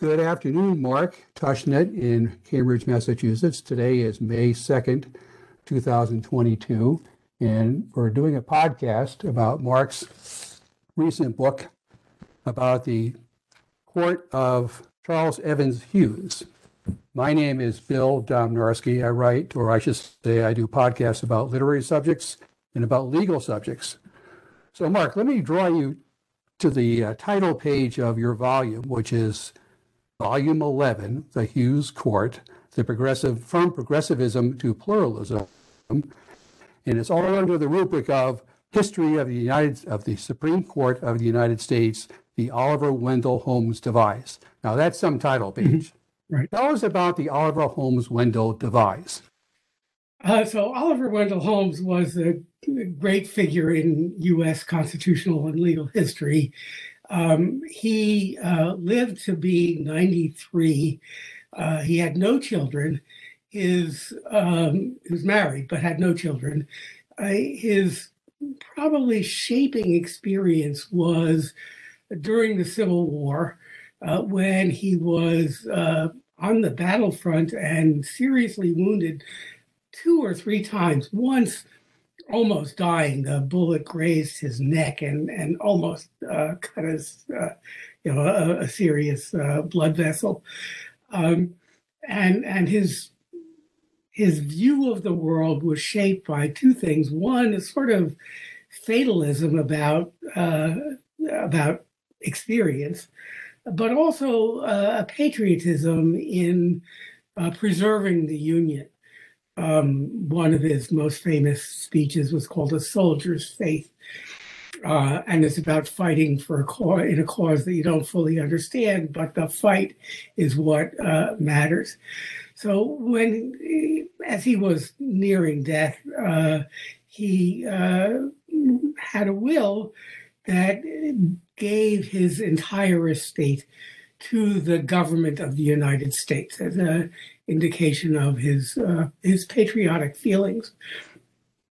Good afternoon, Mark Tushnet in Cambridge, Massachusetts. Today is May 2nd, 2022, and we're doing a podcast about Mark's recent book about the court of Charles Evans Hughes. My name is Bill Domnarski. I write, or I should say, I do podcasts about literary subjects and about legal subjects. So, Mark, let me draw you to the uh, title page of your volume, which is Volume 11, The Hughes Court, the progressive from progressivism to pluralism, and it's all under the rubric of history of the United of the Supreme Court of the United States, the Oliver Wendell Holmes Devise. Now that's some title page. Right. Tell us about the Oliver Holmes Wendell Devise. Uh, so Oliver Wendell Holmes was a great figure in U.S. constitutional and legal history. Um, he uh, lived to be 93. Uh, he had no children. His um, he was married but had no children. Uh, his probably shaping experience was during the Civil War uh, when he was uh, on the battlefront and seriously wounded two or three times. Once almost dying. The bullet grazed his neck and and almost uh, cut his, uh, you know, a, a serious uh, blood vessel. Um, and and his his view of the world was shaped by two things. One is sort of fatalism about uh, about experience, but also uh, a patriotism in uh, preserving the Union. Um, one of his most famous speeches was called "A Soldier's Faith," uh, and it's about fighting for a cause in a cause that you don't fully understand, but the fight is what uh, matters. So when, as he was nearing death, uh, he uh, had a will that gave his entire estate to the government of the United States as an indication of his uh, his patriotic feelings.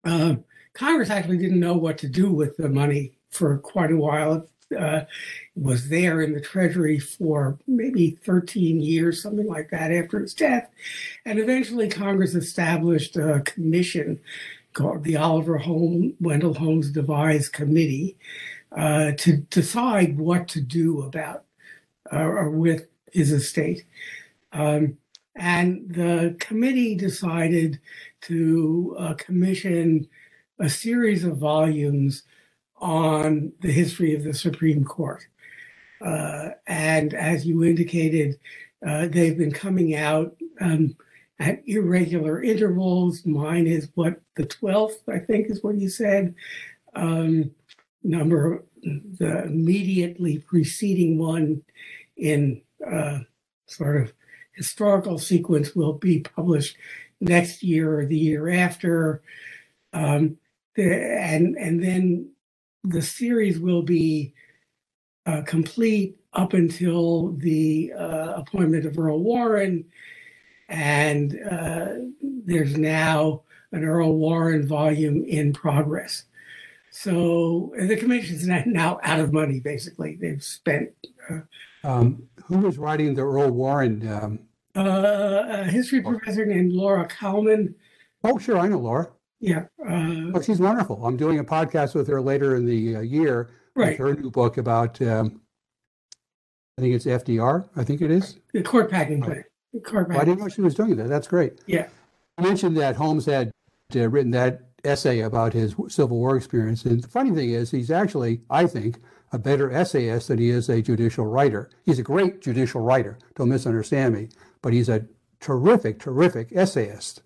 Uh, Congress actually didn't know what to do with the money for quite a while. Uh, was there in the Treasury for maybe 13 years, something like that, after his death. And eventually, Congress established a commission called the Oliver Holmes, Wendell Holmes Devise Committee uh, to decide what to do about uh, or with his estate. Um, and the committee decided to uh, commission a series of volumes on the history of the Supreme Court. Uh, and as you indicated, uh, they've been coming out um, at irregular intervals. Mine is what the 12th, I think, is what you said. Um, number, the immediately preceding one in uh, sort of historical sequence will be published next year or the year after. Um, the, and, and then the series will be uh, complete up until the uh, appointment of Earl Warren. And uh, there's now an Earl Warren volume in progress. So the commission's now out of money, basically. They've spent. Um, who was writing the Earl Warren? Um... Uh, a history professor named Laura Kalman. Oh, sure, I know Laura. Yeah. Uh, oh, she's wonderful. I'm doing a podcast with her later in the uh, year right. with her new book about um, I think it's FDR. I think it is. The court packing plant. The court Well, I didn't know she was doing that. That's great. Yeah. I mentioned that Holmes had uh, written that essay about his Civil War experience. And the funny thing is, he's actually, I think, a better essayist than he is a judicial writer. He's a great judicial writer. Don't misunderstand me. But he's a terrific, terrific essayist.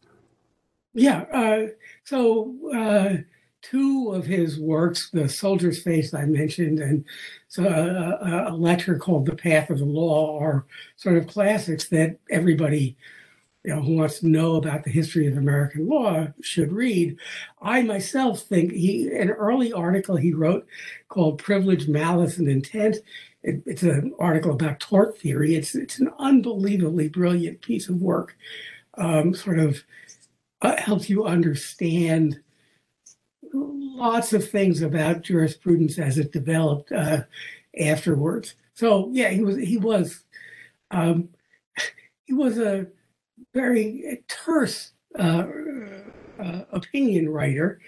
Yeah. Uh, so uh, two of his works, The Soldier's Faith I mentioned, and so uh, a lecture called The Path of the Law, are sort of classics that everybody you know, who wants to know about the history of American law should read. I myself think he an early article he wrote called "Privilege, Malice, and Intent." It, it's an article about tort theory. It's it's an unbelievably brilliant piece of work. Um, sort of uh, helps you understand lots of things about jurisprudence as it developed uh, afterwards. So yeah, he was he was um, he was a very terse uh, uh, opinion writer.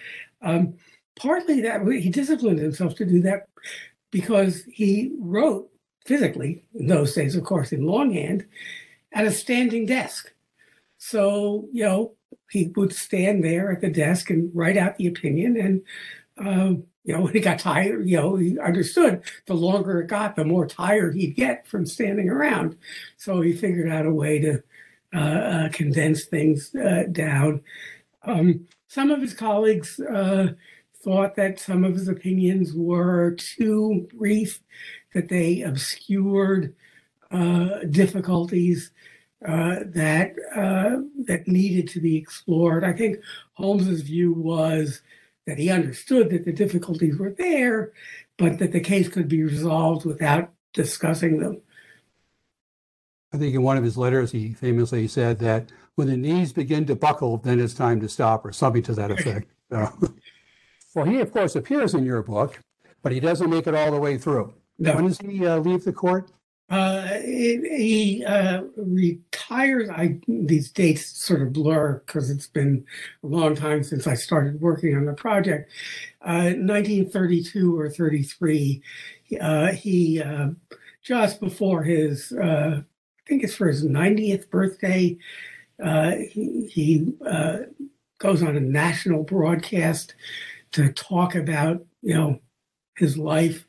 Um, partly that he disciplined himself to do that because he wrote physically in those days, of course, in longhand at a standing desk. So you know he would stand there at the desk and write out the opinion and. Um, you know, when he got tired, you know, he understood the longer it got, the more tired he'd get from standing around. So he figured out a way to uh, uh, condense things uh, down. Um, some of his colleagues uh, thought that some of his opinions were too brief, that they obscured difficulties that that needed to be explored. I think Holmes's view was that he understood that the difficulties were there, but that the case could be resolved without discussing them. I think in one of his letters, he famously said that when the knees begin to buckle, then it's time to stop, or something to that effect. So, well, he, of course, appears in your book, but he doesn't make it all the way through. No. When does he uh, leave the court? Uh, he uh, retires. I these dates sort of blur because it's been a long time since I started working on the project. Uh, 1932 or 33, uh, he uh, just before his, uh, think it's for his 90th birthday, uh, he, he uh, goes on a national broadcast to talk about you know his life.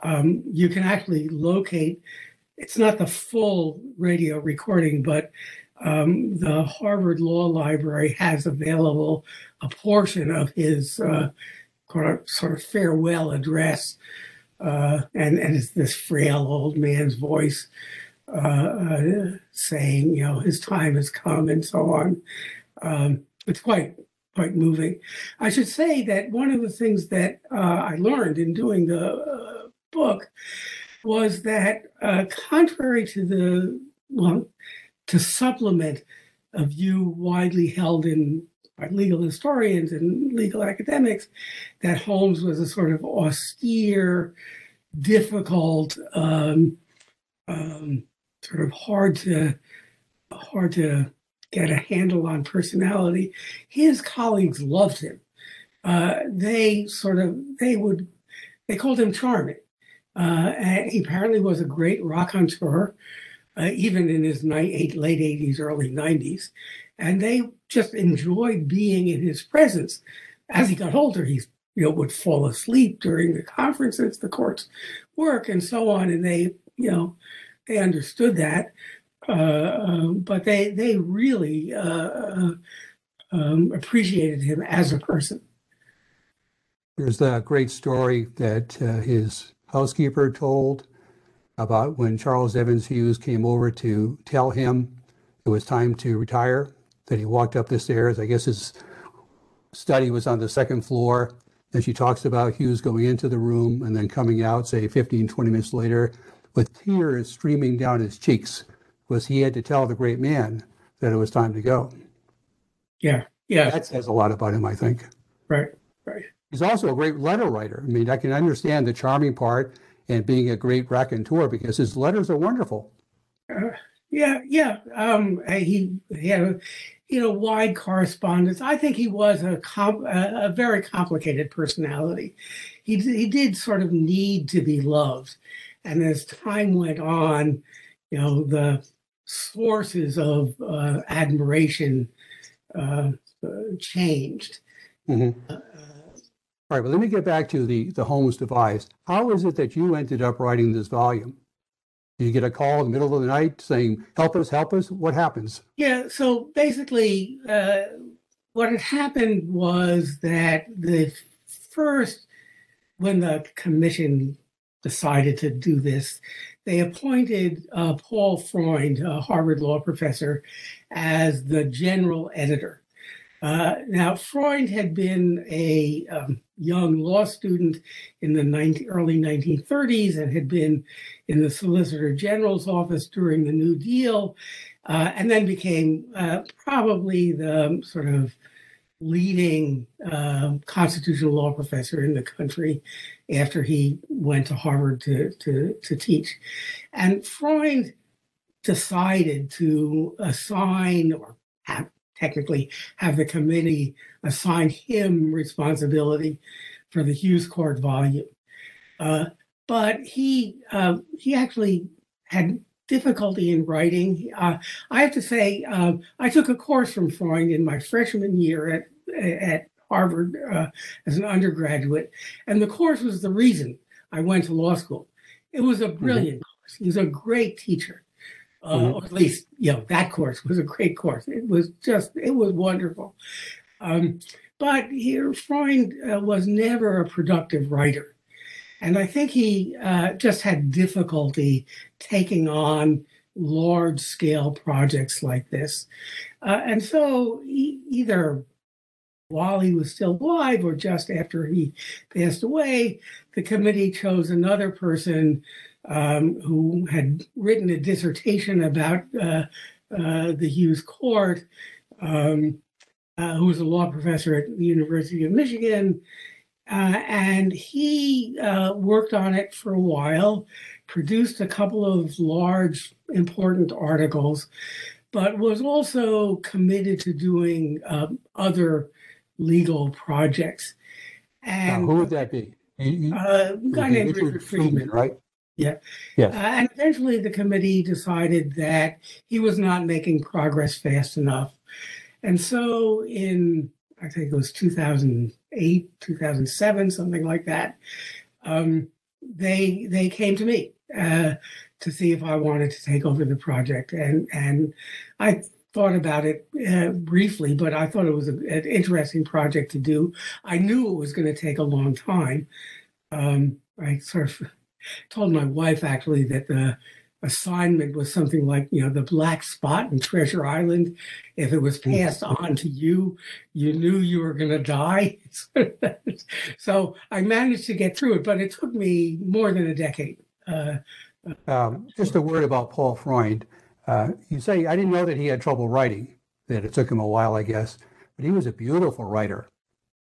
Um, you can actually locate it's not the full radio recording, but um, the Harvard Law Library has available a portion of his uh, sort of farewell address, uh, and and it's this frail old man's voice uh, uh, saying, you know, his time has come and so on. Um, it's quite quite moving. I should say that one of the things that uh, I learned in doing the uh, book was that uh, contrary to the well, to supplement a view widely held in by legal historians and legal academics that Holmes was a sort of austere, difficult, um, um, sort of hard to hard to get a handle on personality. His colleagues loved him. Uh, they sort of they would they called him charming. Uh, and he apparently was a great raconteur, uh, even in his ni- late 80s, early 90s. And they just enjoyed being in his presence. As he got older, he you know, would fall asleep during the conferences, the court's work, and so on. And they, you know, they understood that. Uh, um, but they they really uh, um, appreciated him as a person. There's that great story that uh, his housekeeper told about when Charles Evans Hughes came over to tell him it was time to retire, that he walked up the stairs. I guess his study was on the second floor. And she talks about Hughes going into the room and then coming out, say 15, 20 minutes later, with tears streaming down his cheeks, was he had to tell the great man that it was time to go. Yeah, yeah. That says a lot about him, I think. Right, right. He's also a great letter writer. I mean, I can understand the charming part and being a great raconteur because his letters are wonderful. Uh, yeah, yeah. Um, he, he had a you know wide correspondence. I think he was a com- a, a very complicated personality. He he did sort of need to be loved, And as time went on, you know, the sources of uh, admiration uh, changed. Mhm. All right, but let me get back to the, the Holmes Devise. How is it that you ended up writing this volume? Do you get a call in the middle of the night saying, help us, help us? What happens? Yeah, so basically, uh, what had happened was that the first, when the commission decided to do this, they appointed uh, Paul Freund, a Harvard law professor, as the general editor. Uh, now, Freund had been a um, young law student in the 19, early 1930s and had been in the Solicitor General's office during the New Deal, uh, and then became uh, probably the sort of leading uh, constitutional law professor in the country after he went to Harvard to, to, to teach. And Freund decided to assign or have, technically have the committee assign him responsibility for the Hughes Court volume. Uh, but he uh, he actually had difficulty in writing. Uh, I have to say, uh, I took a course from Freund in my freshman year at at Harvard uh, as an undergraduate, and the course was the reason I went to law school. It was a brilliant mm-hmm. course. He was a great teacher. Uh, mm-hmm. or at least, you know, that course was a great course. It was just, it was wonderful. Um, but here, Freund uh, was never a productive writer. And I think he uh, just had difficulty taking on large scale projects like this. Uh, and so he, either while he was still alive or just after he passed away, the committee chose another person um, who had written a dissertation about uh, uh, the Hughes Court, um, uh, who was a law professor at the University of Michigan. Uh, and he uh, worked on it for a while, produced a couple of large, important articles, but was also committed to doing um, other legal projects. And now, who would that be? Uh, a guy named Richard Friedman, right? Yeah. Yes. Uh, and eventually the committee decided that he was not making progress fast enough. And so in, I think it was 2008, 2007, something like that, um, they they came to me uh, to see if I wanted to take over the project. And, and I thought about it uh, briefly, but I thought it was a, an interesting project to do. I knew it was going to take a long time. Um, I sort of told my wife actually that the assignment was something like you know the black spot in treasure island if it was passed on to you you knew you were going to die so i managed to get through it but it took me more than a decade uh, um, just a word about paul freund uh, you say, I didn't know that he had trouble writing, that it took him a while, I guess, but he was a beautiful writer.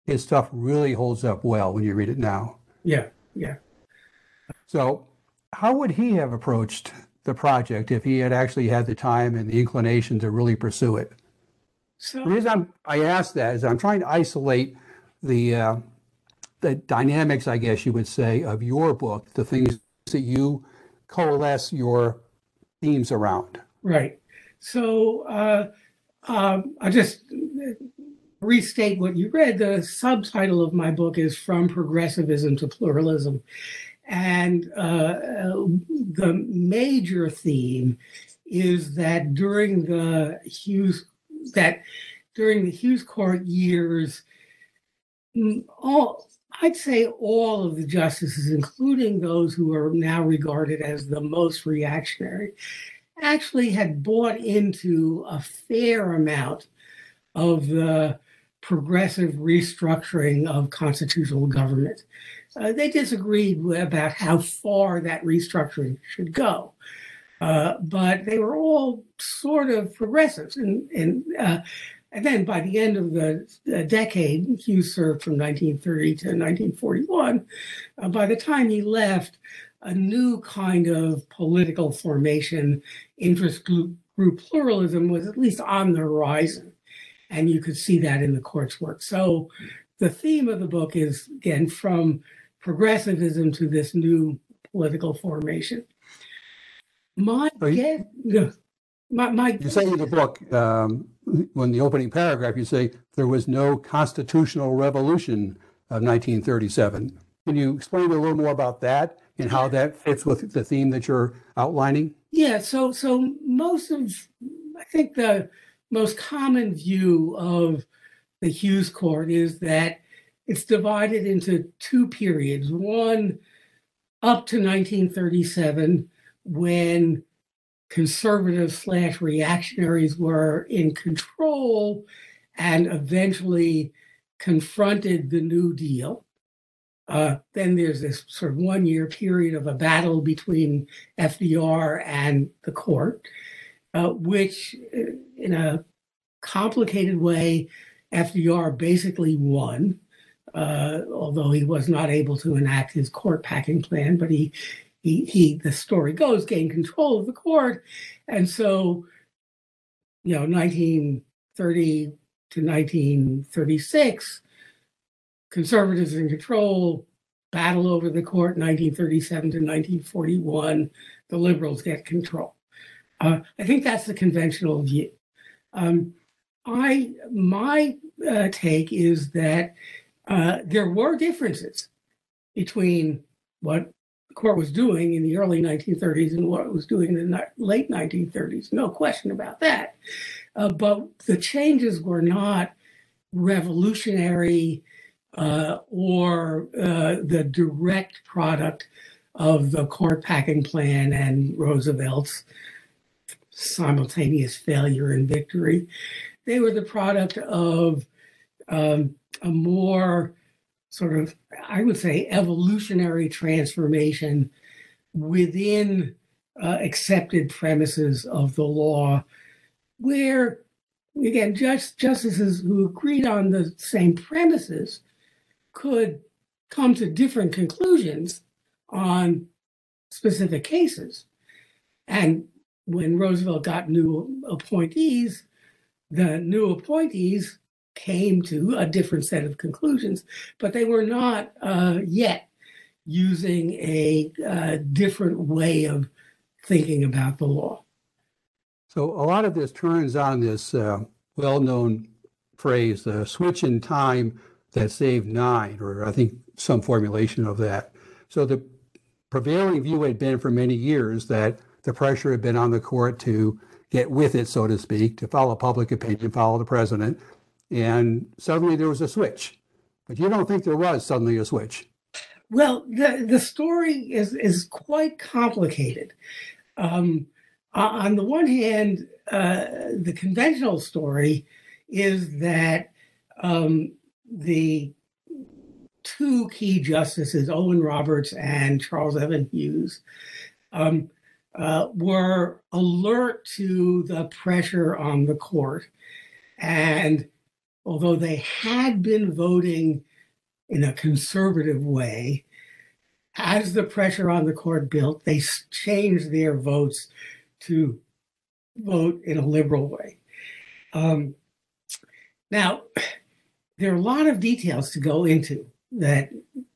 His stuff really holds up well when you read it now. Yeah, yeah. So, how would he have approached the project if he had actually had the time and the inclination to really pursue it? So, the reason I'm, I ask that is I'm trying to isolate the uh, the dynamics, I guess you would say, of your book, the things that you coalesce your themes around. Right. So uh, um, I just restate what you read. The subtitle of my book is From Progressivism to Pluralism. And uh, the major theme is that during the Hughes that during the Hughes Court years, mm, all I'd say all of the justices, including those who are now regarded as the most reactionary, actually had bought into a fair amount of the progressive restructuring of constitutional government. Uh, they disagreed about how far that restructuring should go. Uh, but they were all sort of progressives. And, and, uh, and then by the end of the, decade, Hughes served from 1930 to 1941. Uh, by the time he left, a new kind of political formation, interest group, group pluralism was at least on the horizon. And you could see that in the court's work. So the theme of the book is, again, from progressivism to this new political formation. My, you- guess- my, my You say in the book, um, when the opening paragraph, you say there was no constitutional revolution of 1937. Can you explain a little more about that and how that fits with the theme that you're outlining? Yeah, so so most of I think the most common view of the Hughes Court is that it's divided into two periods. One up to 1937, when conservatives slash reactionaries were in control and eventually confronted the New Deal. Uh, then there's this sort of one year period of a battle between FDR and the court, uh, which, uh, in a complicated way, FDR basically won, uh, although he was not able to enact his court packing plan. But he, he, he, the story goes, gained control of the court, and so, you know, 1930 to 1936 conservatives in control, battle over the court 1937 to 1941, the liberals get control. Uh, I think that's the conventional view. Um, I my uh, take is that uh, there were differences between what the court was doing in the early 1930s and what it was doing in the late 1930s. No question about that. Uh, but the changes were not revolutionary uh, or uh, the direct product of the court packing plan and Roosevelt's simultaneous failure and victory. They were the product of um, a more sort of, I would say, evolutionary transformation within uh, accepted premises of the law, where again, just justices who agreed on the same premises could come to different conclusions on specific cases. And when Roosevelt got new appointees, the new appointees came to a different set of conclusions, but they were not uh, yet using a uh, different way of thinking about the law. So a lot of this turns on this uh, well-known phrase, the switch in time that saved nine, or I think some formulation of that. So the prevailing view had been for many years that the pressure had been on the court to get with it, so to speak, to follow public opinion, follow the president. And suddenly there was a switch. But you don't think there was suddenly a switch. Well, the, the story is, is quite complicated. Um, on the one hand, uh, the conventional story is that um, the two key justices, Owen Roberts and Charles Evan Hughes, um, uh, were alert to the pressure on the court. And although they had been voting in a conservative way, as the pressure on the court built, they changed their votes to vote in a liberal way. Um, now, there are a lot of details to go into that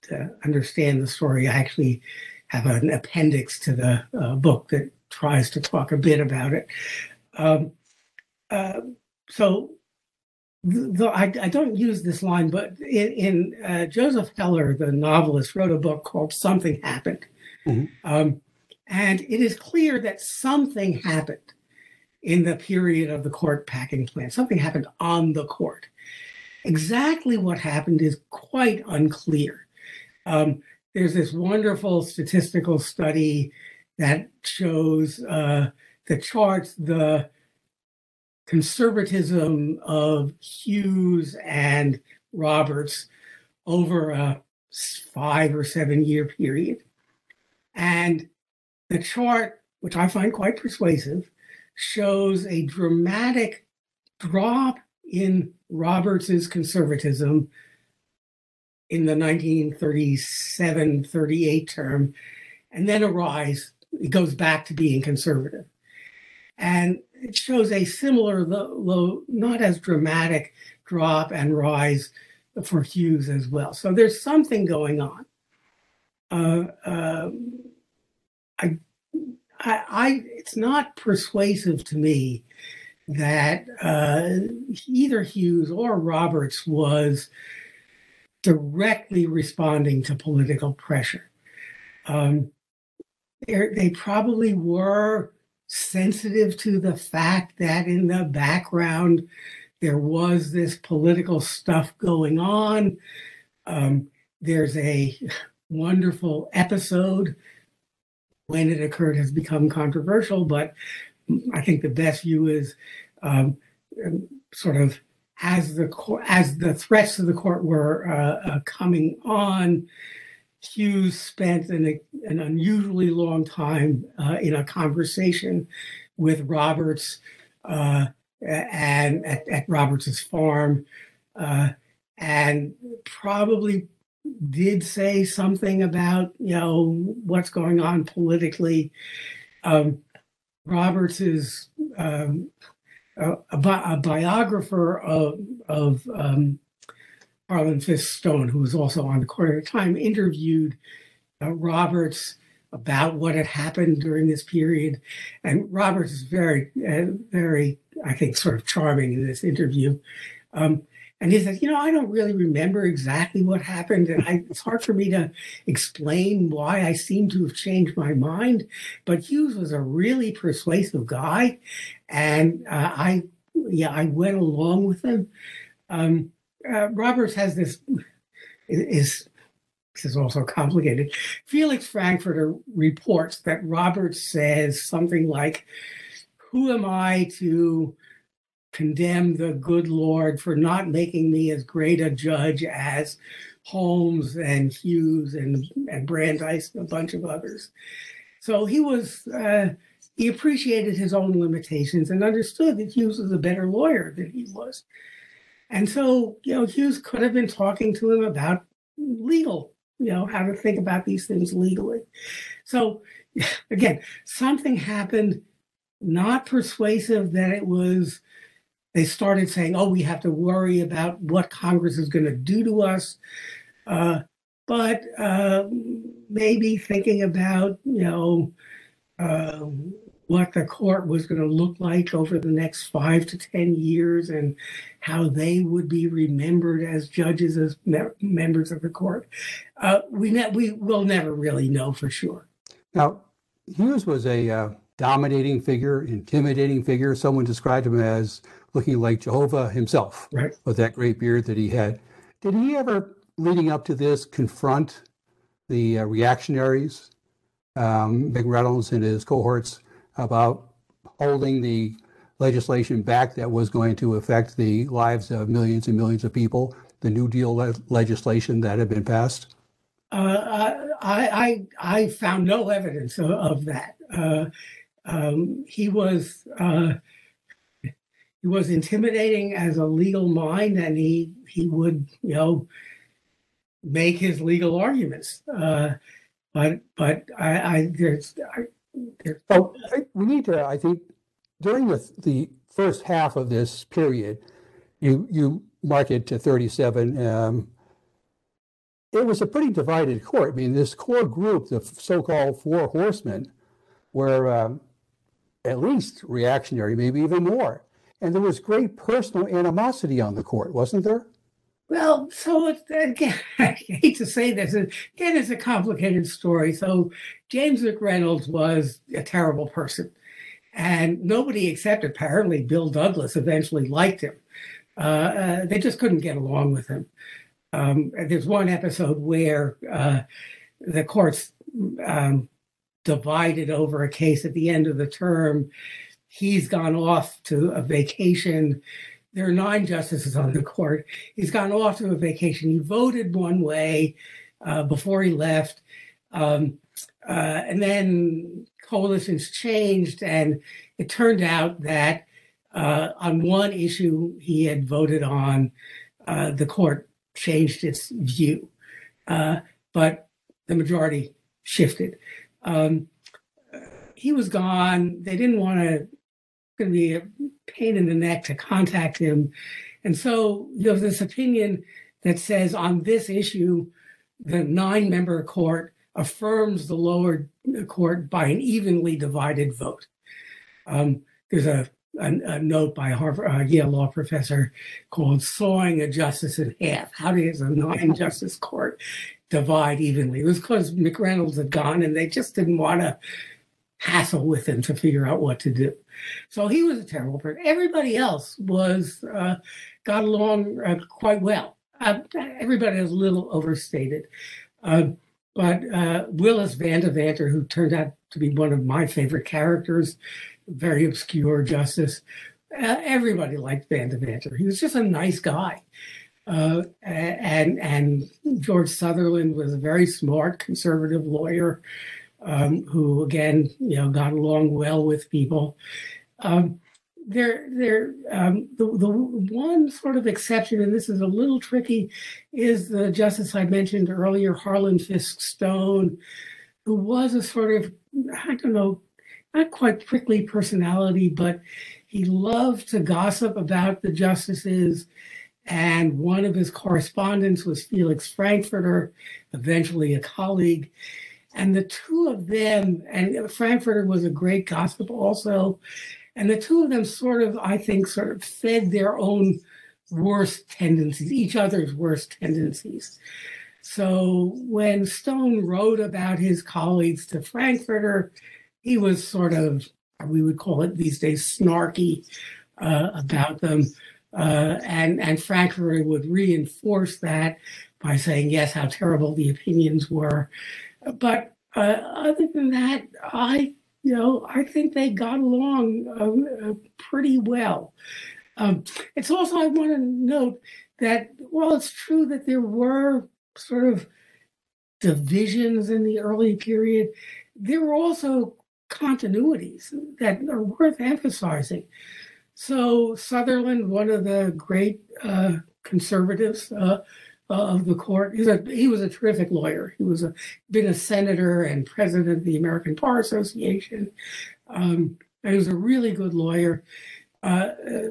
to understand the story. I actually have an appendix to the uh, book that tries to talk a bit about it. Um, uh, so, the, I, I, don't use this line, but in, in uh, Joseph Heller, the novelist, wrote a book called Something Happened. Mm-hmm. Um, and it is clear that something happened in the period of the court packing plan. Something happened on the court. Exactly what happened is quite unclear. Um, there's this wonderful statistical study that shows uh, the charts the conservatism of Hughes and Roberts over a five or seven year period. And the chart, which I find quite persuasive, shows a dramatic drop in Roberts's conservatism in the 1937 38 term, and then a rise. It goes back to being conservative. And it shows a similar, low, not as dramatic drop and rise for Hughes as well. So there's something going on. Uh, uh, I, I, I, it's not persuasive to me that uh, either Hughes or Roberts was directly responding to political pressure. Um, they probably were sensitive to the fact that in the background there was this political stuff going on. Um, there's a wonderful episode when it occurred has become controversial, but I think the best view is um, sort of as the as the threats to the court were uh, uh, coming on. Hughes spent an, an unusually long time uh, in a conversation with Roberts uh, and at, at, Roberts's farm, uh, and probably did say something about you know what's going on politically. Um, Roberts is um, a, a, biographer of of um, Harlan Fiske Stone, who was also on the court at the time, interviewed uh, Roberts about what had happened during this period, and Roberts is very, uh, very, I think, sort of charming in this interview. Um, and he says, you know, I don't really remember exactly what happened. And I, it's hard for me to explain why I seem to have changed my mind. But Hughes was a really persuasive guy. And uh, I, yeah, I went along with him. Um, uh, Roberts has this, is, this is also complicated. Felix Frankfurter reports that Roberts says something like, who am I to condemn the good Lord for not making me as great a judge as Holmes and Hughes and, and Brandeis and a bunch of others. So he was, uh, he appreciated his own limitations and understood that Hughes was a better lawyer than he was. And so, you know, Hughes could have been talking to him about legal, you know, how to think about these things legally. So, again, something happened, not persuasive that it was they started saying, oh, we have to worry about what Congress is going to do to us. Uh, but uh, maybe thinking about, you know, uh, what the court was going to look like over the next five to 10 years and how they would be remembered as judges, as me- members of the court. Uh, we, ne- we will never really know for sure. Now, Hughes was a uh, dominating figure, intimidating figure. Someone described him as looking like Jehovah himself right. with that great beard that he had. Did he ever, leading up to this, confront the uh, reactionaries, um, McReynolds and his cohorts, about holding the legislation back that was going to affect the lives of millions and millions of people, the New Deal le- legislation that had been passed? Uh, I, I, I found no evidence of, of that. Uh, um, he was uh, he was intimidating as a legal mind, and he he would you know make his legal arguments. Uh, but but I, I there's, Oh, we need to I think during the the first half of this period, you you mark it to 37. Um, it was a pretty divided court. I mean, this core group, the so-called Four Horsemen, were um, at least reactionary, maybe even more. And there was great personal animosity on the court, wasn't there? Well, so again, I hate to say this. Again, it's a complicated story. So James McReynolds was a terrible person, and nobody except apparently Bill Douglas eventually liked him. Uh, uh, they just couldn't get along with him. Um, there's one episode where uh, the courts um, divided over a case at the end of the term, He's gone off to a vacation. There are nine justices on the court. He's gone off to a vacation. He voted one way uh, before he left. Um, uh, and then coalitions changed, and it turned out that uh, on one issue he had voted on, uh, the court changed its view. Uh, but the majority shifted. Um, he was gone. They didn't want to going to be a pain in the neck to contact him. And so there's this opinion that says on this issue, the nine member court affirms the lower court by an evenly divided vote. Um, there's a, a, a, note by a Harvard, uh, Yale law professor called Sawing a Justice in Half. How does a nine justice court divide evenly? It was because McReynolds had gone and they just didn't want to hassle with him to figure out what to do. So he was a terrible person. Everybody else was uh, got along uh, quite well. Uh, everybody is a little overstated. Uh, but uh, Willis Van Devanter, who turned out to be one of my favorite characters, very obscure justice, uh, everybody liked Van Devanter. He was just a nice guy. Uh, and and George Sutherland was a very smart conservative lawyer um, who, again, you know, got along well with people. Um, there, there, um, the the one sort of exception, and this is a little tricky, is the justice I mentioned earlier, Harlan Fiske Stone, who was a sort of I don't know, not quite prickly personality, but he loved to gossip about the justices. And one of his correspondents was Felix Frankfurter, eventually a colleague. And the two of them, and Frankfurter was a great gossip also, and the two of them sort of, I think, sort of fed their own worst tendencies, each other's worst tendencies. So when Stone wrote about his colleagues to Frankfurter, he was sort of, we would call it these days, snarky uh, about them. Uh, and, and Frankfurter would reinforce that by saying, yes, how terrible the opinions were. But uh, other than that, I you know, I think they got along uh, uh, pretty well. Um, it's also, I want to note that while it's true that there were sort of divisions in the early period, there were also continuities that are worth emphasizing. So, Sutherland, one of the great uh, conservatives, uh, of the court. A, he was a terrific lawyer. He was a, been a senator and president of the American Bar Association. Um, he was a really good lawyer. Uh, uh,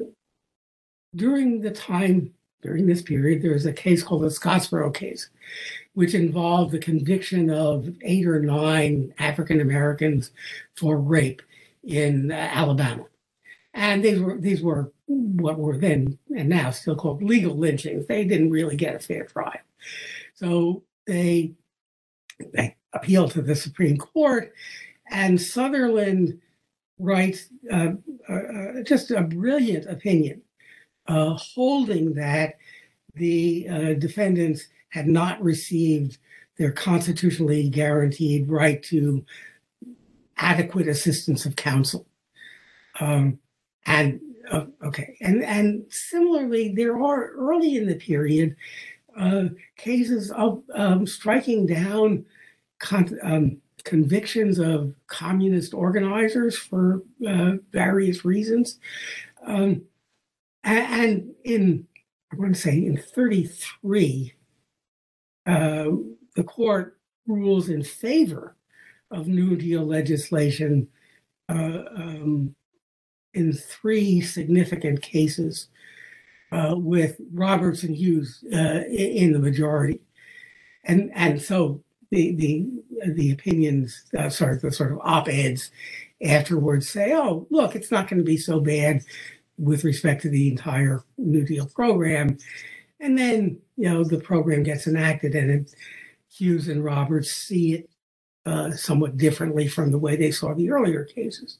during the time, during this period, there was a case called the Scottsboro case, which involved the conviction of eight or nine African Americans for rape in Alabama. And these were these were what were then and now still called legal lynchings. They didn't really get a fair trial. So they, they appealed to the Supreme Court, and Sutherland writes uh, uh, uh, just a brilliant opinion uh, holding that the uh, defendants had not received their constitutionally guaranteed right to adequate assistance of counsel. Um, and uh, okay, and and similarly, there are early in the period uh, cases of um, striking down con- um, convictions of communist organizers for uh, various reasons, um, and, and, in I want to say in '33, uh, the court rules in favor of New Deal legislation. Uh, um, in three significant cases, uh, with Roberts and Hughes uh, in the majority, and and so the the the opinions, uh, sorry, the sort of op eds afterwards say, oh, look, it's not going to be so bad with respect to the entire New Deal program, and then you know the program gets enacted, and it, Hughes and Roberts see it uh, somewhat differently from the way they saw the earlier cases.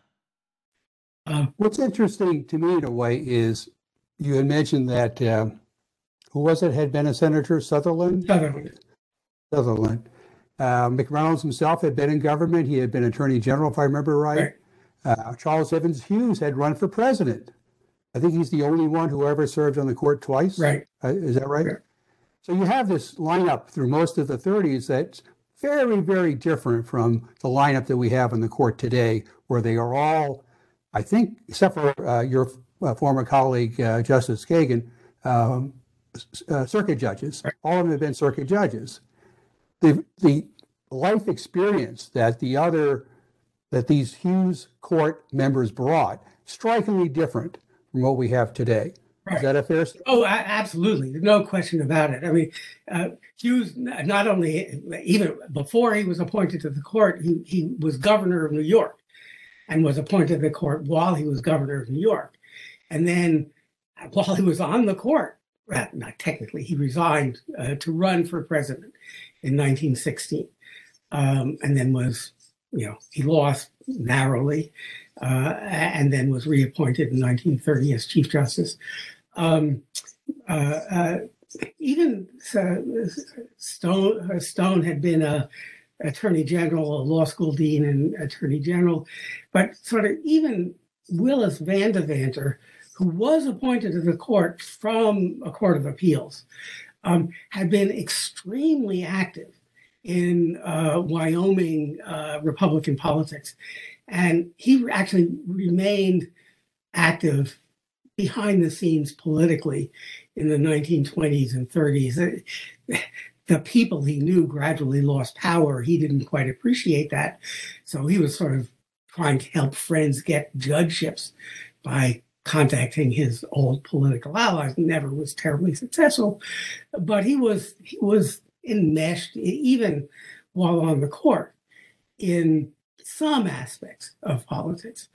Uh, what's interesting to me in a way is you had mentioned that uh, who was it had been a senator Sutherland. Sutherland. Sutherland. Uh, McReynolds himself had been in government. He had been attorney general, if I remember right. right. Uh, Charles Evans Hughes had run for president. I think he's the only one who ever served on the court twice. Right. Uh, is that right? right? So you have this lineup through most of the 30s that's very, very different from the lineup that we have in the court today, where they are all, I think, except for uh, your uh, former colleague, uh, Justice Kagan, um, uh, circuit judges. All of them have been circuit judges. The, the life experience that the other, that these Hughes court members brought, strikingly different from what we have today. Right. Is that a fair statement? Oh, absolutely. There's no question about it. I mean, uh, Hughes, not only, even before he was appointed to the court, he, he was governor of New York and was appointed to the court while he was governor of New York. And then while he was on the court, well, not technically, he resigned uh, to run for president in 1916 um, and then was, you know, he lost narrowly uh, and then was reappointed in 1930 as Chief Justice. Um, uh, uh even uh, Stone, uh, Stone had been a attorney general, a law school dean, and attorney general, but sort of even Willis Van Devanter, who was appointed to the court from a court of appeals, um, had been extremely active in uh, Wyoming uh, Republican politics. And he actually remained active behind the scenes politically in the 1920s and 30s. The people he knew gradually lost power. He didn't quite appreciate that. So he was sort of trying to help friends get judgeships by contacting his old political allies. Never was terribly successful, but he was he was enmeshed even while on the court in some aspects of politics.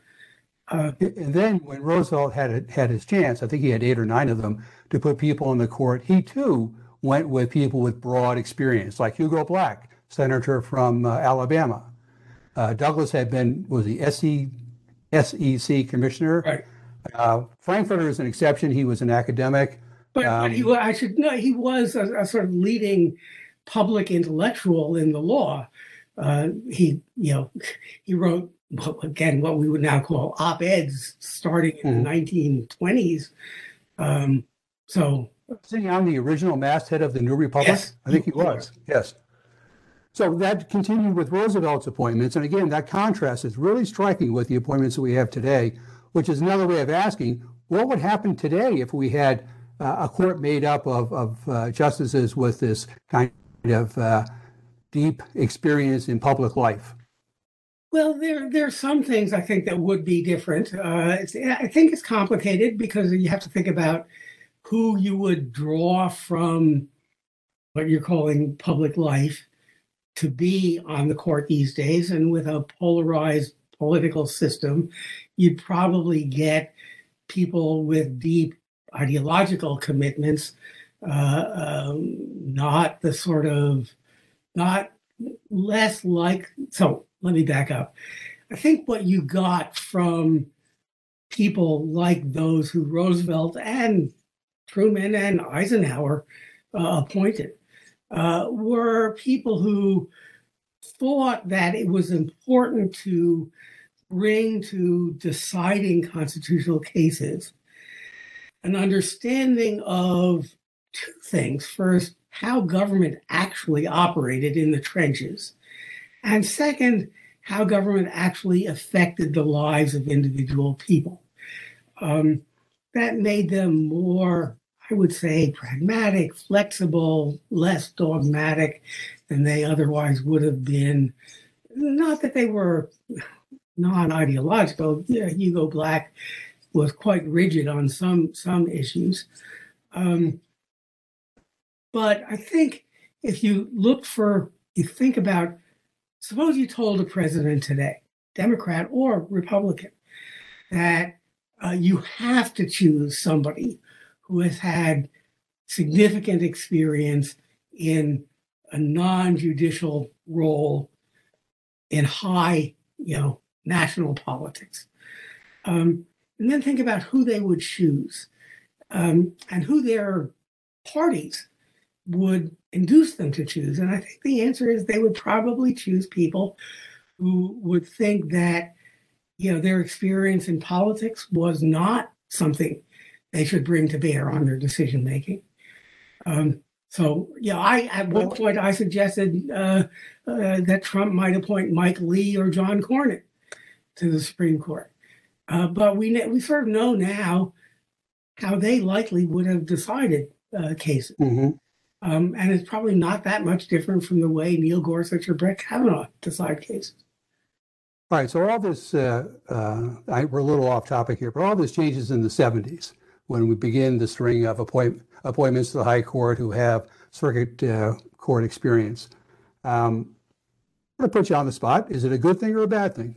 Uh, and then when Roosevelt had had his chance, I think he had eight or nine of them to put people on the court. He too went with people with broad experience, like Hugo Black, senator from uh, Alabama. Uh, Douglas had been was the SE, SEC commissioner. Right. Uh, Frankfurter is an exception. He was an academic. But, um, but he, I should know he was a, a, sort of leading public intellectual in the law. Uh, he, you know, he wrote well, again what we would now call op-eds starting in mm-hmm. the 1920s. Um, so, was he on the original masthead of the New Republic? Yes, I think he was. Yes. So that continued with Roosevelt's appointments, and again, that contrast is really striking with the appointments that we have today, which is another way of asking what would happen today if we had uh, a court made up of, of uh, justices with this kind of uh, deep experience in public life? Well, there there are some things I think that would be different. Uh, I think it's complicated because you have to think about who you would draw from what you're calling public life to be on the court these days, and with a polarized political system, you'd probably get people with deep ideological commitments uh, um, not the sort of, not less like, so let me back up. I think what you got from people like those who Roosevelt and Truman and Eisenhower uh, appointed uh, were people who thought that it was important to bring to deciding constitutional cases an understanding of two things. First, how government actually operated in the trenches. And second, how government actually affected the lives of individual people. Um, that made them more, I would say, pragmatic, flexible, less dogmatic than they otherwise would have been. Not that they were non ideological. Yeah, Hugo Black was quite rigid on some some issues. Um, but I think if you look for, you think about, suppose you told a president today, Democrat or Republican, that uh, you have to choose somebody who has had significant experience in a non-judicial role in high, you know, national politics. Um, and then think about who they would choose um, and who their parties would induce them to choose? And I think the answer is they would probably choose people who would think that, you know, their experience in politics was not something they should bring to bear on their decision making. Um, So, yeah, I at one point I suggested uh, uh, that Trump might appoint Mike Lee or John Cornyn to the Supreme Court. Uh, but we we sort of know now how they likely would have decided uh, cases. Mm-hmm. Um, and it's probably not that much different from the way Neil Gorsuch or Brett Kavanaugh decide cases. All right, so all this, uh, uh, I, we're a little off topic here, but all this changes in the 70s when we begin the string of appoint, appointments to the High Court who have circuit uh, court experience. Um, I'm going to put you on the spot. Is it a good thing or a bad thing?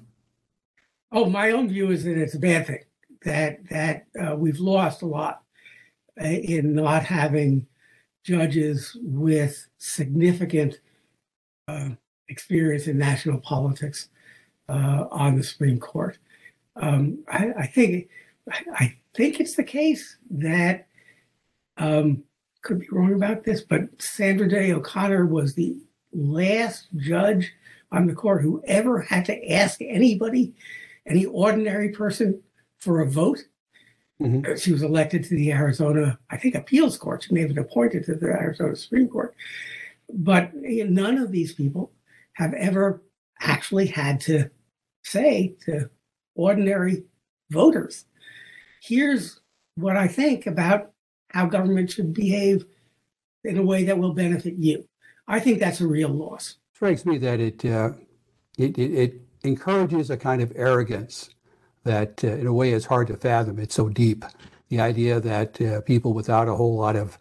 Oh, my own view is that it's a bad thing. That that uh, we've lost a lot uh, in not having judges with significant uh, experience in national politics uh, on the Supreme Court. Um, I, I, think I think it's the case that um, could be wrong about this, but Sandra Day O'Connor was the last judge on the court who ever had to ask anybody any ordinary person for a vote. Mm-hmm. She was elected to the Arizona, I think, appeals court. She may have been appointed to the Arizona Supreme Court. But none of these people have ever actually had to say to ordinary voters, here's what I think about how government should behave in a way that will benefit you. I think that's a real loss. Strikes me that it, uh, it, it, it encourages a kind of arrogance that, uh, in a way, is hard to fathom. It's so deep. The idea that uh, people without a whole lot of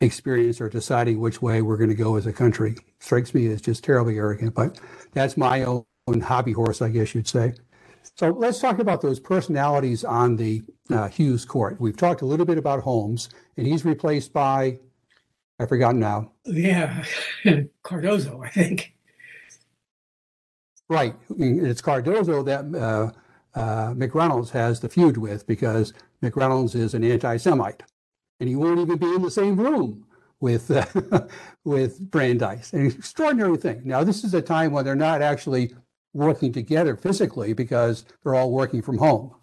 experience are deciding which way we're going to go as a country strikes me as just terribly arrogant. But that's my own hobby horse, I guess you'd say. So let's talk about those personalities on the uh, Hughes court. We've talked a little bit about Holmes, and he's replaced by, I forgot now. Yeah, Cardozo, I think. Right. It's Cardozo that uh, uh, McReynolds has the feud with because McReynolds is an anti-Semite, and he won't even be in the same room with uh, with Brandeis. An extraordinary thing. Now, this is a time when they're not actually working together physically because they're all working from home.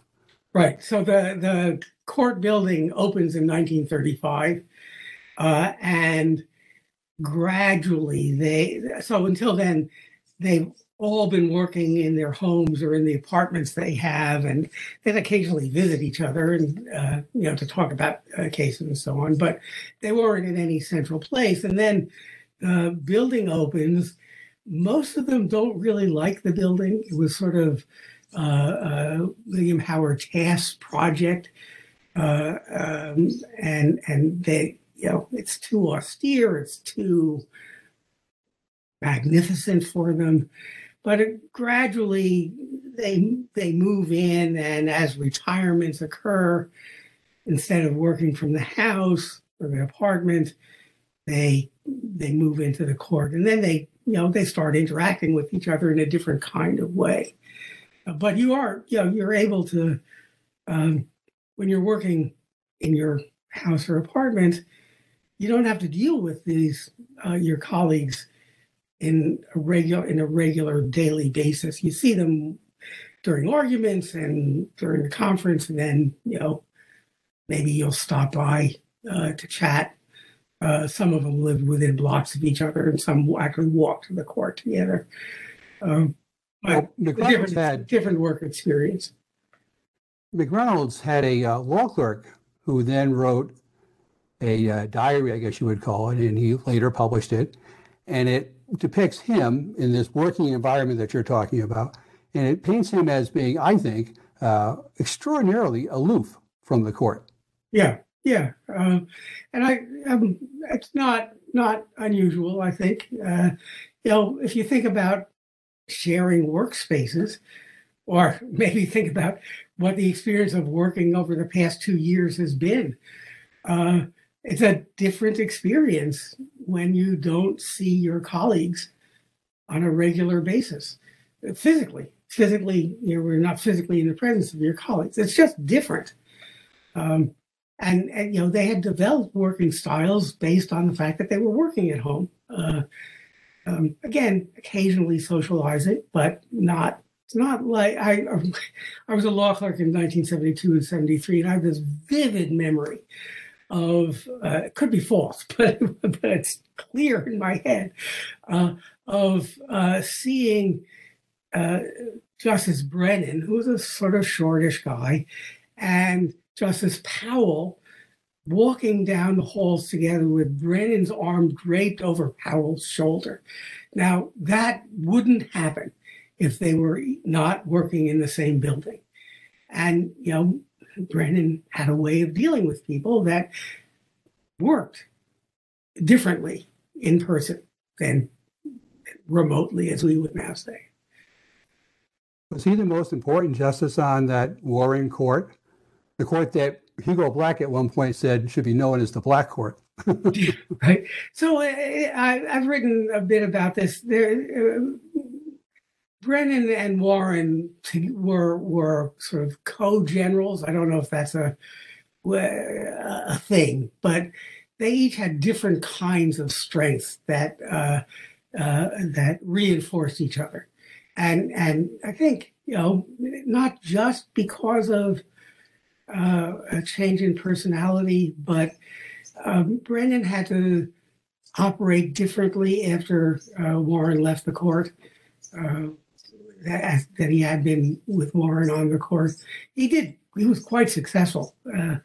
Right. So the the court building opens in 1935, uh, and gradually they. So until then, they've all been working in their homes or in the apartments they have, and they occasionally visit each other and uh, you know to talk about uh, cases and so on. But they weren't in any central place. And then the building opens. Most of them don't really like the building. It was sort of uh, uh William Howard Taft's project, uh, um, and and they you know it's too austere. It's too magnificent for them but it, gradually they they move in and as retirements occur instead of working from the house or the apartment they they move into the court and then they you know they start interacting with each other in a different kind of way but you are you know you're able to um, when you're working in your house or apartment you don't have to deal with these uh, your colleagues in a regular in a regular daily basis. You see them during arguments and during the conference, and then you know maybe you'll stop by uh, to chat. Uh, some of them lived within blocks of each other, and some actually walked to the court together. Um, but well, different, had, different work experience. McReynolds had a uh, law clerk who then wrote a uh, diary, I guess you would call it, and he later published it. And it depicts him in this working environment that you're talking about, and it paints him as being, I think, uh, extraordinarily aloof from the court. Yeah, yeah, uh, and I, um, it's not not unusual. I think, uh, you know, if you think about sharing workspaces, or maybe think about what the experience of working over the past two years has been. Uh, it's a different experience when you don't see your colleagues on a regular basis physically physically you know, we're not physically in the presence of your colleagues it's just different um, and, and, you know they had developed working styles based on the fact that they were working at home. Uh, um, again occasionally socializing but not it's not like I I was a law clerk in 1972 and 73 and I have this vivid memory of uh, it could be false, but but it's clear in my head uh, of uh, seeing uh, Justice Brennan, who was a sort of shortish guy, and Justice Powell walking down the halls together with Brennan's arm draped over Powell's shoulder. Now that wouldn't happen if they were not working in the same building. And, you know, Brennan had a way of dealing with people that worked differently in person than remotely, as we would now say. Was he the most important justice on that Warren court? The court that Hugo Black at one point said should be known as the Black Court. right. So I, have written a bit about this. There, uh, Brennan and Warren were were sort of co-generals. I don't know if that's a a thing, but they each had different kinds of strengths that uh, uh, that reinforced each other, and and I think you know not just because of uh, a change in personality, but um, Brennan had to operate differently after uh, Warren left the court. Uh, that, that he had been with Warren on the court. He did. He was quite successful uh,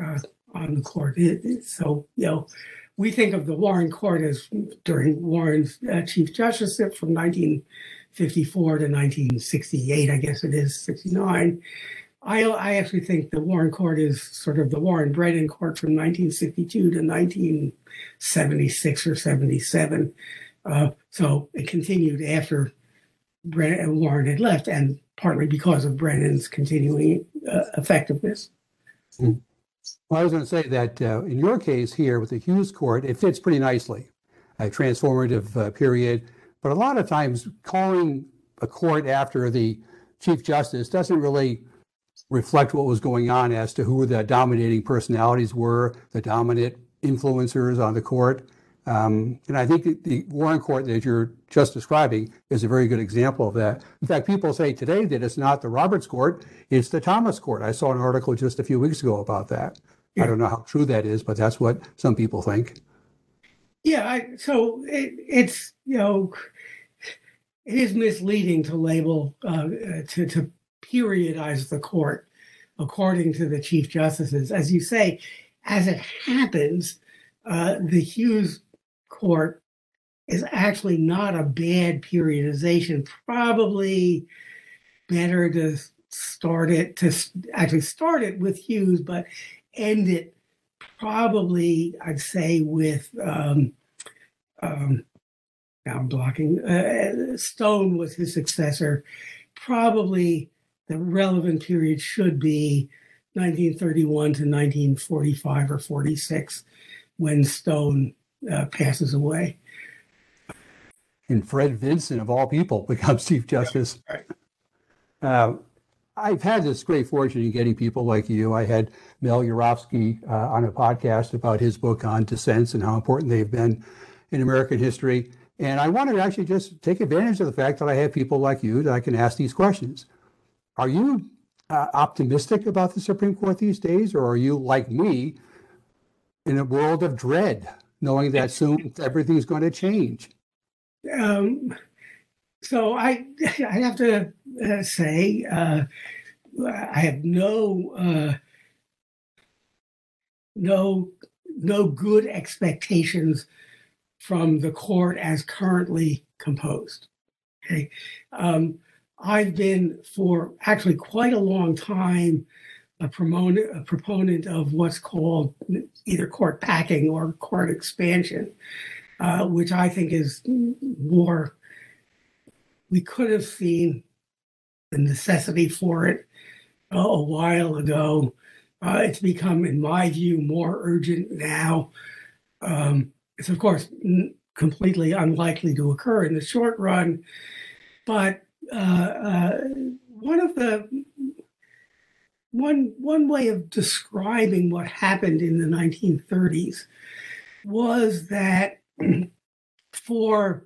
uh, on the court. It, it, so you know, we think of the Warren Court as during Warren's uh, Chief Justiceship from 1954 to 1968. I guess it is 69. I, I actually think the Warren Court is sort of the Warren Brennan Court from 1962 to 1976 or 77. Uh, so it continued after Brennan, Warren had left, and partly because of Brennan's continuing uh, effectiveness. Well, I was going to say that uh, in your case here with the Hughes Court, it fits pretty nicely, a transformative uh, period. But a lot of times, calling a court after the Chief Justice doesn't really reflect what was going on as to who the dominating personalities were, the dominant influencers on the court. Um, and I think the Warren Court that you're just describing is a very good example of that. In fact, people say today that it's not the Roberts Court, it's the Thomas Court. I saw an article just a few weeks ago about that. Yeah. I don't know how true that is, but that's what some people think. Yeah, I, so it, it's, you know, it is misleading to label, uh, to, to periodize the court according to the Chief Justices. As you say, as it happens, uh, the Hughes court is actually not a bad periodization. Probably better to start it to actually start it with Hughes, but end it probably I'd say with um, um, now I'm blocking. Uh, Stone was his successor. Probably the relevant period should be 1931 to 1945 or 46 when Stone uh, passes away. And Fred Vinson, of all people, becomes Chief Justice. Yeah, right. Uh, I've had this great fortune in getting people like you. I had Mel Urofsky uh, on a podcast about his book on dissents and how important they've been in American history. And I wanted to actually just take advantage of the fact that I have people like you that I can ask these questions. Are you uh, optimistic about the Supreme Court these days, or are you like me in a world of dread, knowing that soon everything's going to change? Um, so I, I have to uh, say, uh, I have no, uh, no, no good expectations from the court as currently composed. Okay, um, I've been for actually quite a long time a proponent, a proponent of what's called either court packing or court expansion, uh, which I think is more. We could have seen the necessity for it uh, a while ago. Uh, it's become, in my view, more urgent now. Um, it's of course n- completely unlikely to occur in the short run, but one of the one one way of describing what happened in the 1930s was that for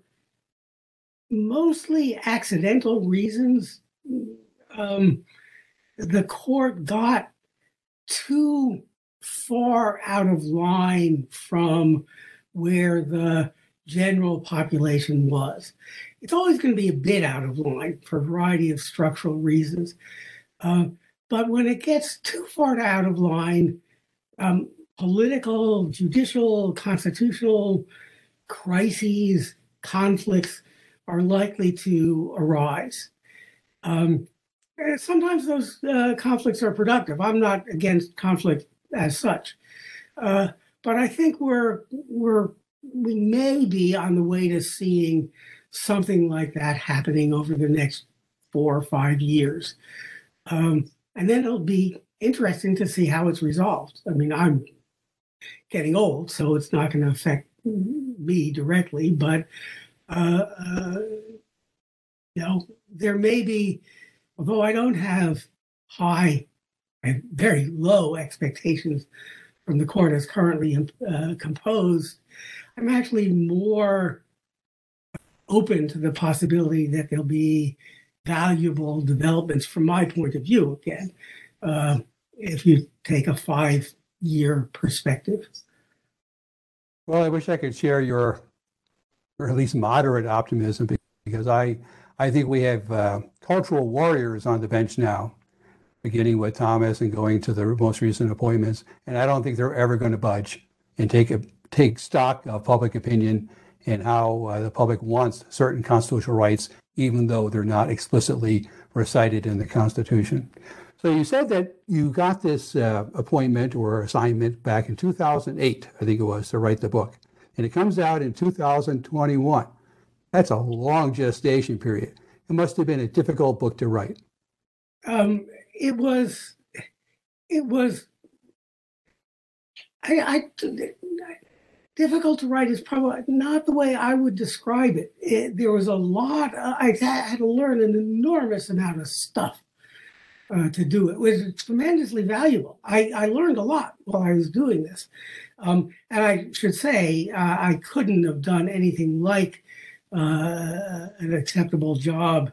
mostly accidental reasons um, the court got too far out of line from where the general population was. It's always going to be a bit out of line for a variety of structural reasons. Uh, but when it gets too far out of line, um, political, judicial, constitutional crises, conflicts are likely to arise. Um, sometimes those uh, conflicts are productive. I'm not against conflict as such, uh, but I think we're we're we may be on the way to seeing something like that happening over the next four or five years. Um, and then it'll be interesting to see how it's resolved. I mean, I'm getting old, so it's not going to affect me directly, but uh, uh, you know, there may be, although I don't have high and very low expectations from the court as currently uh, composed, I'm actually more open to the possibility that there'll be valuable developments from my point of view again, uh, if you take a five year perspective. Well, I wish I could share your, or at least moderate optimism because I, I think we have uh, cultural warriors on the bench now, beginning with Thomas and going to the most recent appointments. And I don't think they're ever going to budge and take a take stock of public opinion and how uh, the public wants certain constitutional rights, even though they're not explicitly recited in the Constitution. So you said that you got this uh, appointment or assignment back in 2008, I think it was, to write the book. And it comes out in 2021. That's a long gestation period. It must have been a difficult book to write. Um, it was, it was, I, I, difficult to write is probably not the way I would describe it. it there was a lot, uh, I had to learn an enormous amount of stuff uh, to do it. Was tremendously valuable. I, I learned a lot while I was doing this. Um, and I should say, uh, I couldn't have done anything like uh, an acceptable job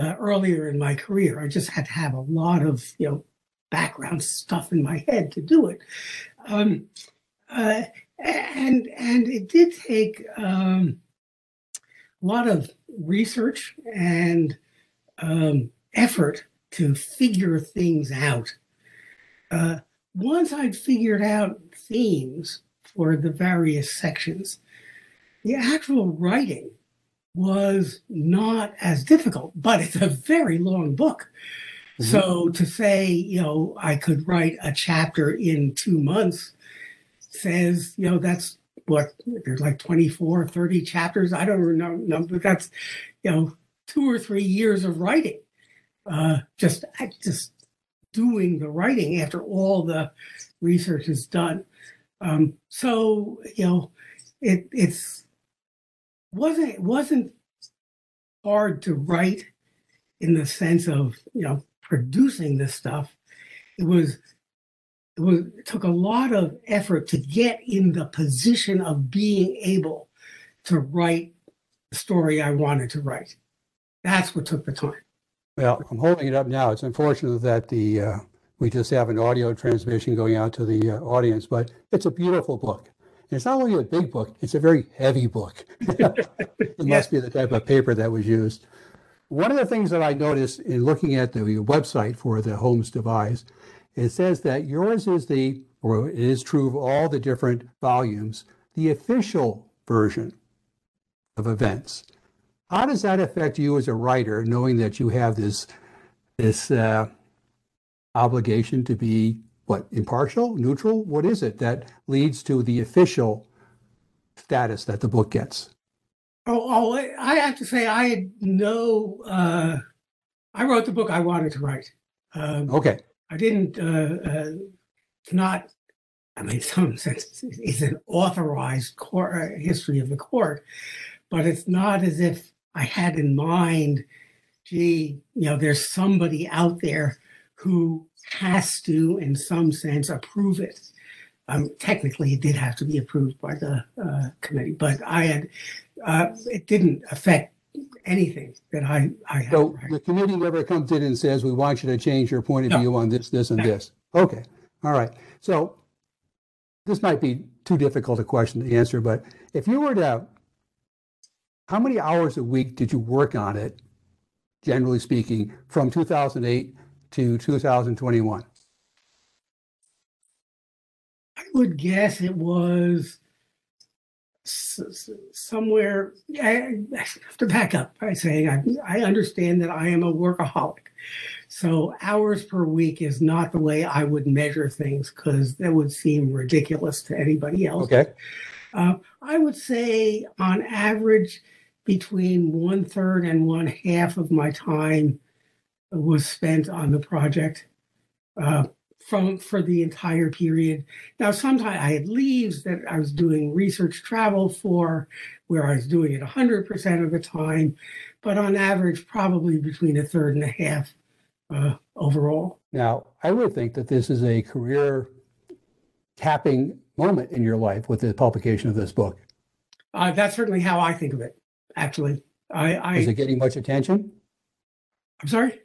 uh, earlier in my career. I just had to have a lot of, you know, background stuff in my head to do it. Um, uh, and and it did take um, a lot of research and um, effort to figure things out. Uh, once I'd figured out themes for the various sections, the actual writing was not as difficult, but it's a very long book. Mm-hmm. So to say, you know, I could write a chapter in two months says, you know, that's what there's like 24, 30 chapters. I don't know, no but that's, you know, two or three years of writing. Uh, just, just doing the writing after all the research is done. Um, so, you know, it, it's, wasn't, it wasn't hard to write in the sense of, you know, producing this stuff. It was it, took a lot of effort to get in the position of being able to write the story I wanted to write. That's what took the time. Well, I'm holding it up now. It's unfortunate that the uh, we just have an audio transmission going out to the uh, audience, but it's a beautiful book. And it's not only a big book; it's a very heavy book. it must be the type of paper that was used. One of the things that I noticed in looking at the website for the Holmes Devise it says that yours is the, or it is true of all the different volumes, the official version of events. How does that affect you as a writer, knowing that you have this this uh, obligation to be what impartial, neutral? What is it that leads to the official status that the book gets? Oh, oh I have to say, I had no. Uh, I wrote the book I wanted to write. Um, okay. I didn't, uh, uh, not, I mean, some sense it's an authorized court, uh, history of the court, but it's not as if I had in mind, gee, you know, there's somebody out there who has to, in some sense, approve it. Um, technically, it did have to be approved by the uh, committee, but I had, uh, it didn't affect anything that I, I have. So the committee never comes in and says, we want you to change your point of No. view on this, this, and this. Okay, all right. So this might be too difficult a question to answer, but if you were to, how many hours a week did you work on it, generally speaking, from 2008 to 2021? I would guess it was somewhere. I have to back up by saying I, I understand that I am a workaholic. So hours per week is not the way I would measure things because that would seem ridiculous to anybody else. Okay. Uh, I would say on average between one third and one half of my time was spent on the project. Uh, from for the entire period. Now, sometimes I had leaves that I was doing research travel for, where I was doing it 100% of the time, but on average, probably between a third and a half uh, overall. Now, I would think that this is a career tapping moment in your life with the publication of this book. Uh, that's certainly how I think of it. Actually, I, I is it getting much attention? I'm sorry.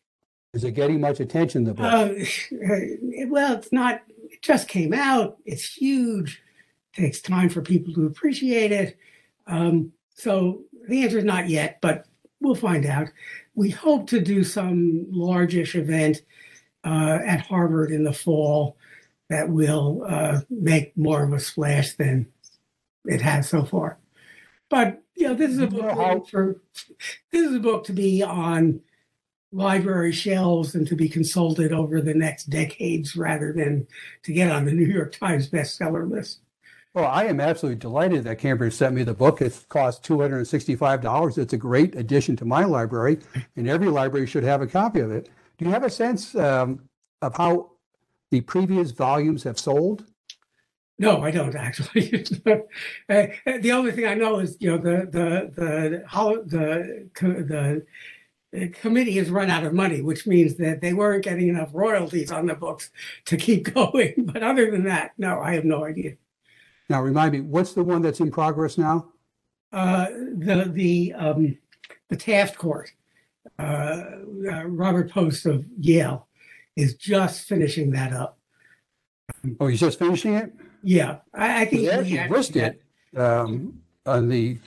Is it getting much attention? The book. Uh, well, it's not. It just came out. It's huge. It takes time for people to appreciate it. Um, so the answer is not yet, but we'll find out. We hope to do some largish event uh, at Harvard in the fall that will uh, make more of a splash than it has so far. But you know, this is a book for this is a book to be on library shelves and to be consulted over the next decades rather than to get on the New York Times bestseller list. Well, I am absolutely delighted that Cambridge sent me the book. It cost $265. It's a great addition to my library, and every library should have a copy of it. Do you have a sense um, of how the previous volumes have sold? No, I don't actually. Uh, the only thing I know is you know the the the how the the the committee has run out of money, which means that they weren't getting enough royalties on the books to keep going. But other than that, no, I have no idea. Now, remind me, what's the one that's in progress now? Uh, the the um, the Taft Court. Uh, uh, Robert Post of Yale is just finishing that up. Oh, he's just finishing it. Yeah, I, I think he actually listed um, on the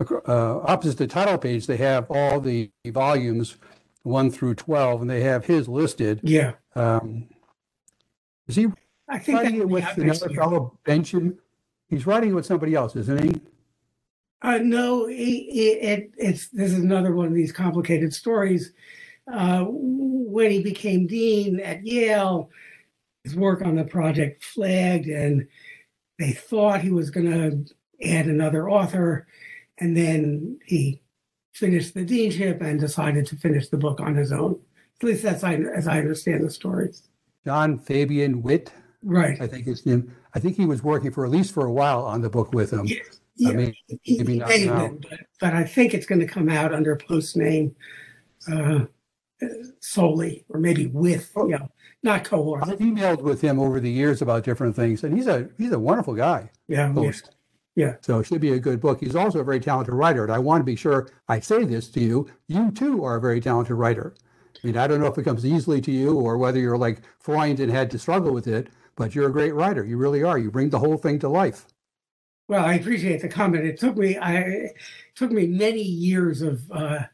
uh, opposite the title page, they have all the volumes one through 12, and they have his listed. Yeah. Um, is he I think writing it with another fellow, Benjamin? He's writing it with somebody else, isn't he? Uh, no, it, it, it's this is another one of these complicated stories. Uh, when he became dean at Yale, his work on the project flagged, and they thought he was going to add another author and then he finished the deanship and decided to finish the book on his own. At least that's I, as I understand the stories. John Fabian Witt, right? I think his name. I think he was working for at least for a while on the book with him. Yeah, yeah. I mean, maybe not now. But, but, I think it's going to come out under a post name uh, solely, or maybe with oh. you know, not co-author. I've emailed with him over the years about different things, and he's a he's a wonderful guy. Yeah, Post. Yeah. So it should be a good book. He's also a very talented writer. And I want to be sure I say this to you. You too are a very talented writer. I mean, I don't know if it comes easily to you or whether you're like Freund and had to struggle with it, but you're a great writer. You really are. You bring the whole thing to life. Well, I appreciate the comment. It took me, I it took me many years of uh,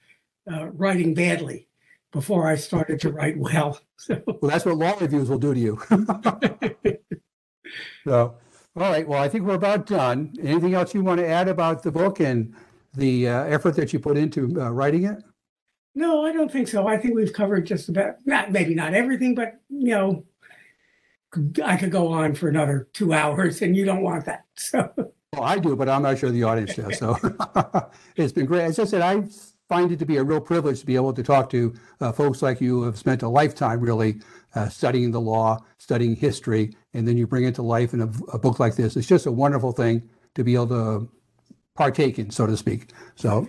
uh, writing badly before I started to write well. So. Well, that's what law reviews will do to you. so, all right. Well, I think we're about done. Anything else you want to add about the book and the uh, effort that you put into uh, writing it? No, I don't think so. I think we've covered just about not maybe not everything, but you know, I could go on for another two hours, and you don't want that. So. Well, I do, but I'm not sure the audience does. So it's been great. As I said, I find it to be a real privilege to be able to talk to uh, folks like you who have spent a lifetime really uh, studying the law, studying history, and then you bring it to life in a, a, book like this. It's just a wonderful thing to be able to partake in, so to speak. So